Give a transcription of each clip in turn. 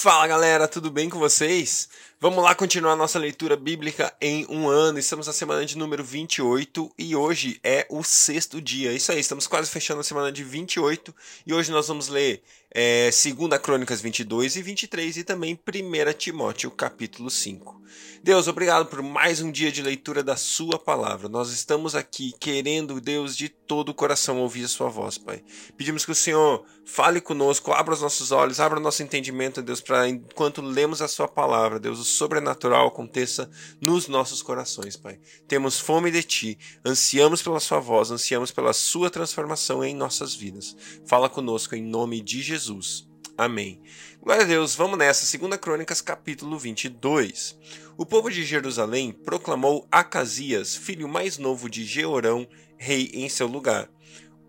Fala galera, tudo bem com vocês? Vamos lá continuar nossa leitura bíblica em um ano. Estamos na semana de número 28 e hoje é o sexto dia. Isso aí, estamos quase fechando a semana de 28 e hoje nós vamos ler é, 2 Crônicas 22 e 23 e também 1 Timóteo capítulo 5. Deus, obrigado por mais um dia de leitura da Sua palavra. Nós estamos aqui querendo, Deus, de todo o coração ouvir a Sua voz, Pai. Pedimos que o Senhor fale conosco, abra os nossos olhos, abra o nosso entendimento, Deus, para enquanto lemos a Sua palavra, Deus, o sobrenatural aconteça nos nossos corações, Pai. Temos fome de Ti, ansiamos pela Sua voz, ansiamos pela Sua transformação em nossas vidas. Fala conosco em nome de Jesus. Jesus. Amém. Glória a Deus, vamos nessa. 2 Crônicas, capítulo 22. O povo de Jerusalém proclamou Acasias, filho mais novo de Jeorão, rei em seu lugar.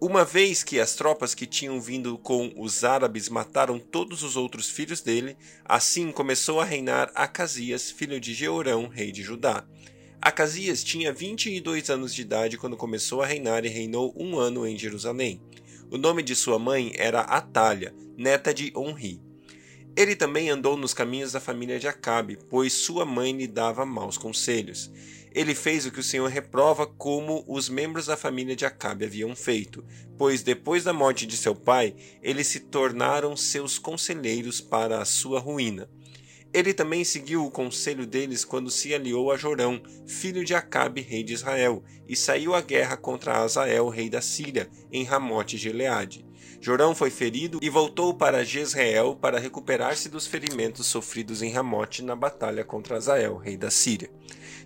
Uma vez que as tropas que tinham vindo com os árabes mataram todos os outros filhos dele, assim começou a reinar Acasias, filho de Jeorão, rei de Judá. Acasias tinha 22 anos de idade quando começou a reinar e reinou um ano em Jerusalém. O nome de sua mãe era Atalha, neta de Onri. Ele também andou nos caminhos da família de Acabe, pois sua mãe lhe dava maus conselhos. Ele fez o que o Senhor reprova como os membros da família de Acabe haviam feito, pois depois da morte de seu pai, eles se tornaram seus conselheiros para a sua ruína. Ele também seguiu o conselho deles quando se aliou a Jorão, filho de Acabe, rei de Israel, e saiu à guerra contra Azael, rei da Síria, em Ramote Gileade. Jorão foi ferido e voltou para Jezreel para recuperar-se dos ferimentos sofridos em Ramote na batalha contra Azael, rei da Síria.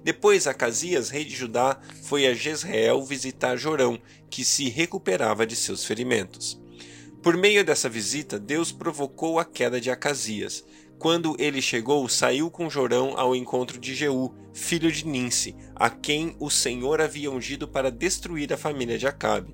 Depois, Acasias, rei de Judá, foi a Jezreel visitar Jorão, que se recuperava de seus ferimentos. Por meio dessa visita, Deus provocou a queda de Acasias. Quando ele chegou, saiu com Jorão ao encontro de Jeú, filho de Ninse, a quem o Senhor havia ungido para destruir a família de Acabe.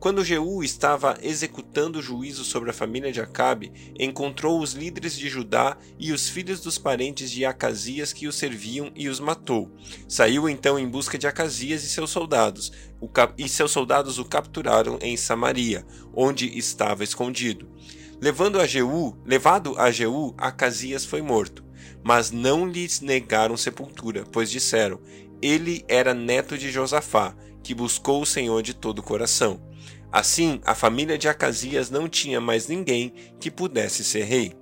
Quando Jeú estava executando o juízo sobre a família de Acabe, encontrou os líderes de Judá e os filhos dos parentes de Acasias que o serviam e os matou. Saiu então em busca de Acasias e seus soldados, e seus soldados o capturaram em Samaria, onde estava escondido. Levando a Jeú, levado a Jeú, Acasias foi morto. Mas não lhes negaram sepultura, pois disseram: ele era neto de Josafá, que buscou o Senhor de todo o coração. Assim, a família de Acasias não tinha mais ninguém que pudesse ser rei.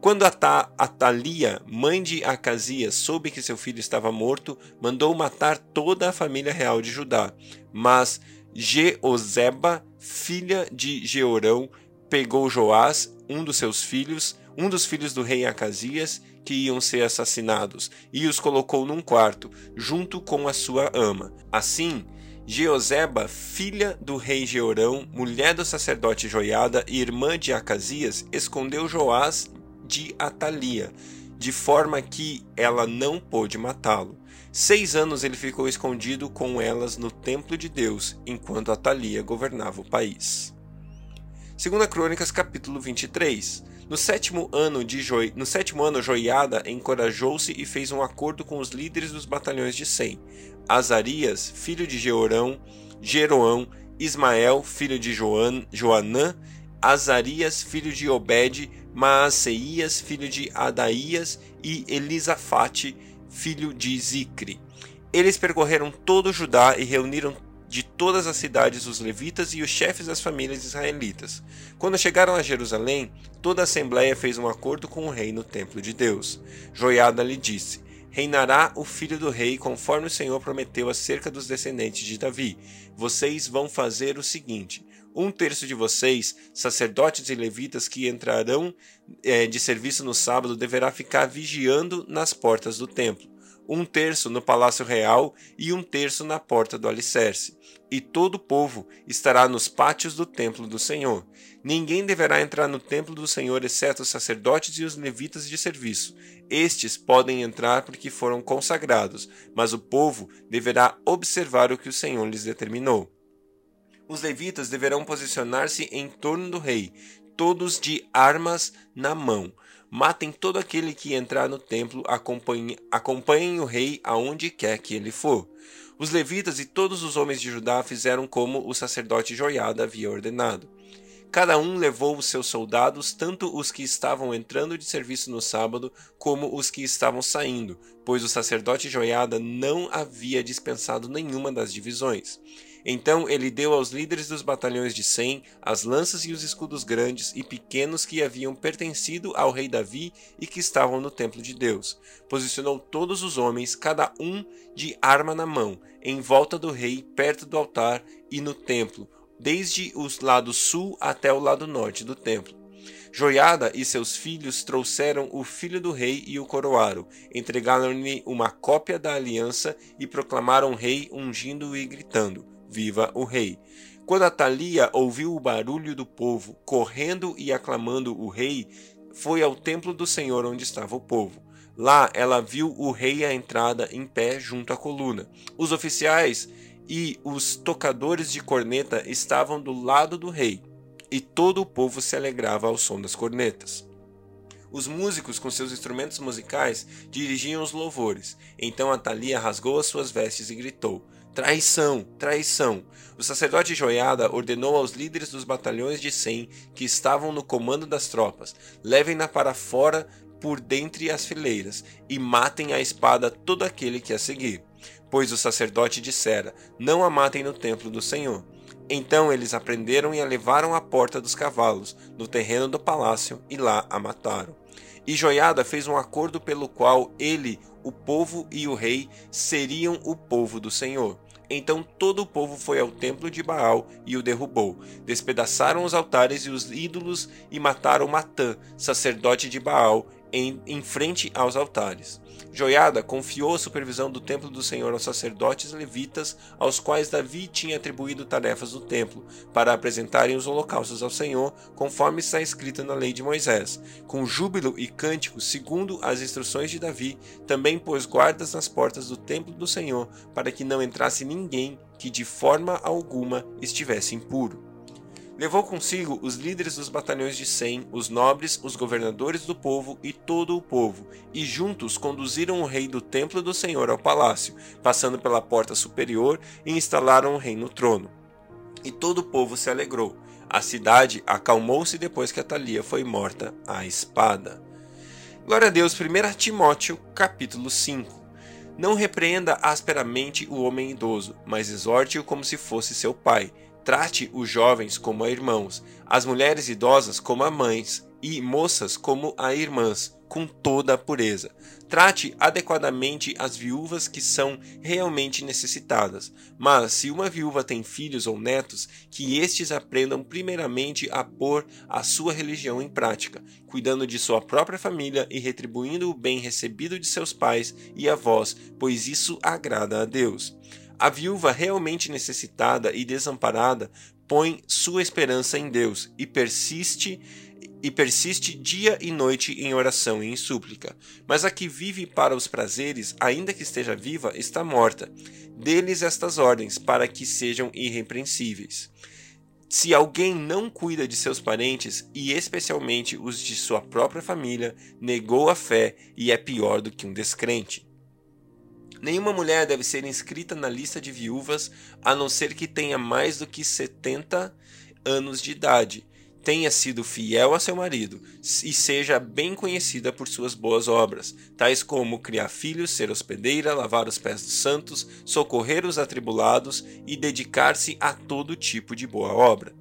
Quando Atalia, mãe de Acasias, soube que seu filho estava morto, mandou matar toda a família real de Judá. Mas Jeozeba, filha de Jeorão, pegou Joás, um dos seus filhos, um dos filhos do rei Acasias, que iam ser assassinados, e os colocou num quarto, junto com a sua ama. Assim, Jeozeba, filha do rei Jeorão, mulher do sacerdote Joiada e irmã de Acasias, escondeu Joás de Atalia, de forma que ela não pôde matá-lo. Seis anos ele ficou escondido com elas no templo de Deus, enquanto Atalia governava o país. Segunda Crônicas, capítulo 23. No sétimo ano de Joi... no sétimo ano Joiada encorajou-se e fez um acordo com os líderes dos batalhões de Sem. Azarias, filho de Jeorão, Jeroão, Ismael, filho de Joan... Joanã, Azarias, filho de Obed, Maaseias, filho de Adaías e Elisafate, filho de Zicre. Eles percorreram todo Judá e reuniram de todas as cidades os levitas e os chefes das famílias israelitas. Quando chegaram a Jerusalém, toda a assembleia fez um acordo com o rei no templo de Deus. Joiada lhe disse: Reinará o filho do rei, conforme o Senhor prometeu acerca dos descendentes de Davi. Vocês vão fazer o seguinte: um terço de vocês, sacerdotes e levitas que entrarão é, de serviço no sábado, deverá ficar vigiando nas portas do templo um terço no palácio real e um terço na porta do alicerce. E todo o povo estará nos pátios do templo do Senhor. Ninguém deverá entrar no templo do Senhor exceto os sacerdotes e os levitas de serviço. Estes podem entrar porque foram consagrados, mas o povo deverá observar o que o Senhor lhes determinou. Os levitas deverão posicionar-se em torno do rei, todos de armas na mão Matem todo aquele que entrar no templo, acompanhem, acompanhem o rei aonde quer que ele for. Os levitas e todos os homens de Judá fizeram como o sacerdote Joiada havia ordenado. Cada um levou os seus soldados, tanto os que estavam entrando de serviço no sábado, como os que estavam saindo, pois o sacerdote Joiada não havia dispensado nenhuma das divisões. Então ele deu aos líderes dos batalhões de cem as lanças e os escudos grandes e pequenos que haviam pertencido ao rei Davi e que estavam no templo de Deus. Posicionou todos os homens, cada um de arma na mão, em volta do rei, perto do altar e no templo, desde o lado sul até o lado norte do templo. Joiada e seus filhos trouxeram o filho do rei e o coroaram, entregaram-lhe uma cópia da aliança e proclamaram rei, ungindo e gritando: Viva o rei! Quando Atalia ouviu o barulho do povo correndo e aclamando o rei, foi ao templo do Senhor onde estava o povo. Lá ela viu o rei à entrada em pé junto à coluna. Os oficiais e os tocadores de corneta estavam do lado do rei, e todo o povo se alegrava ao som das cornetas. Os músicos, com seus instrumentos musicais, dirigiam os louvores. Então Atalia rasgou as suas vestes e gritou: Traição, traição. O sacerdote Joiada ordenou aos líderes dos batalhões de cem que estavam no comando das tropas: levem-na para fora por dentre as fileiras e matem a espada todo aquele que a seguir. Pois o sacerdote dissera: Não a matem no templo do Senhor. Então eles a prenderam e a levaram à porta dos cavalos, no terreno do palácio, e lá a mataram. E Joiada fez um acordo pelo qual ele, o povo e o rei seriam o povo do Senhor. Então todo o povo foi ao templo de Baal e o derrubou. Despedaçaram os altares e os ídolos e mataram Matã, sacerdote de Baal, em, em frente aos altares. Joiada confiou a supervisão do templo do Senhor aos sacerdotes levitas, aos quais Davi tinha atribuído tarefas do templo, para apresentarem os holocaustos ao Senhor, conforme está escrito na lei de Moisés. Com júbilo e cântico, segundo as instruções de Davi, também pôs guardas nas portas do templo do Senhor, para que não entrasse ninguém que de forma alguma estivesse impuro. Levou consigo os líderes dos batalhões de Sem, os nobres, os governadores do povo e todo o povo, e juntos conduziram o rei do templo do Senhor ao palácio, passando pela porta superior e instalaram o rei no trono. E todo o povo se alegrou. A cidade acalmou-se depois que Atalia foi morta à espada. Glória a Deus, 1 Timóteo, capítulo 5. Não repreenda asperamente o homem idoso, mas exorte-o como se fosse seu pai Trate os jovens como a irmãos, as mulheres idosas como a mães e moças como a irmãs, com toda a pureza. Trate adequadamente as viúvas que são realmente necessitadas. Mas se uma viúva tem filhos ou netos, que estes aprendam primeiramente a pôr a sua religião em prática, cuidando de sua própria família e retribuindo o bem recebido de seus pais e avós, pois isso agrada a Deus. A viúva realmente necessitada e desamparada põe sua esperança em Deus e persiste e persiste dia e noite em oração e em súplica. Mas a que vive para os prazeres, ainda que esteja viva, está morta. Deles estas ordens, para que sejam irrepreensíveis. Se alguém não cuida de seus parentes, e especialmente os de sua própria família, negou a fé e é pior do que um descrente. Nenhuma mulher deve ser inscrita na lista de viúvas a não ser que tenha mais do que 70 anos de idade, tenha sido fiel a seu marido e seja bem conhecida por suas boas obras, tais como criar filhos, ser hospedeira, lavar os pés dos santos, socorrer os atribulados e dedicar-se a todo tipo de boa obra.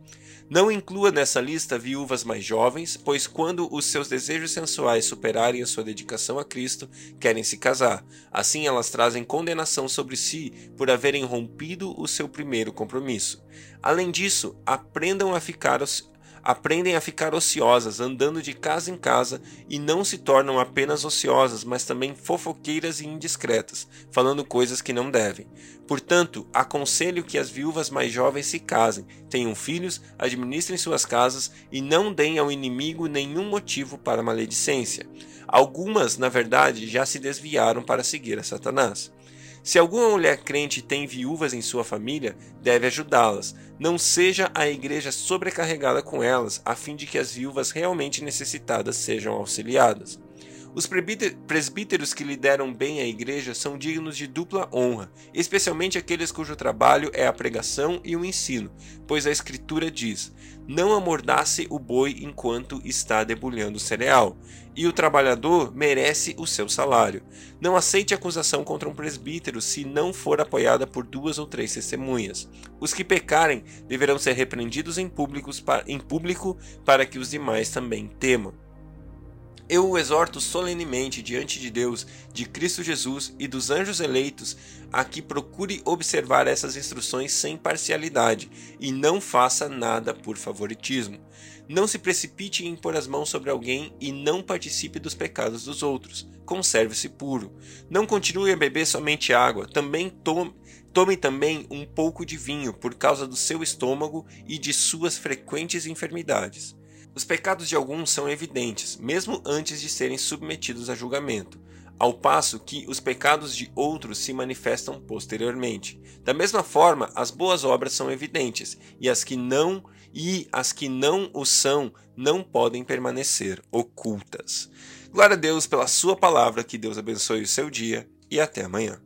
Não inclua nessa lista viúvas mais jovens, pois quando os seus desejos sensuais superarem a sua dedicação a Cristo, querem se casar. Assim elas trazem condenação sobre si por haverem rompido o seu primeiro compromisso. Além disso, aprendam a ficar aprendem a ficar ociosas, andando de casa em casa, e não se tornam apenas ociosas, mas também fofoqueiras e indiscretas, falando coisas que não devem. Portanto, aconselho que as viúvas mais jovens se casem, tenham filhos, administrem suas casas e não deem ao inimigo nenhum motivo para maledicência. Algumas, na verdade, já se desviaram para seguir a Satanás. Se alguma mulher crente tem viúvas em sua família, deve ajudá-las. Não seja a igreja sobrecarregada com elas, a fim de que as viúvas realmente necessitadas sejam auxiliadas. Os presbíteros que lideram bem a igreja são dignos de dupla honra, especialmente aqueles cujo trabalho é a pregação e o ensino, pois a Escritura diz: Não amordace o boi enquanto está debulhando o cereal, e o trabalhador merece o seu salário. Não aceite acusação contra um presbítero se não for apoiada por duas ou três testemunhas. Os que pecarem deverão ser repreendidos em, em público para que os demais também temam. Eu o exorto solenemente diante de Deus, de Cristo Jesus e dos anjos eleitos, a que procure observar essas instruções sem parcialidade e não faça nada por favoritismo. Não se precipite em pôr as mãos sobre alguém e não participe dos pecados dos outros. Conserve-se puro. Não continue a beber somente água, também tome, tome também um pouco de vinho por causa do seu estômago e de suas frequentes enfermidades. Os pecados de alguns são evidentes, mesmo antes de serem submetidos a julgamento, ao passo que os pecados de outros se manifestam posteriormente. Da mesma forma, as boas obras são evidentes, e as que não e as que não o são não podem permanecer ocultas. Glória a Deus pela sua palavra, que Deus abençoe o seu dia e até amanhã.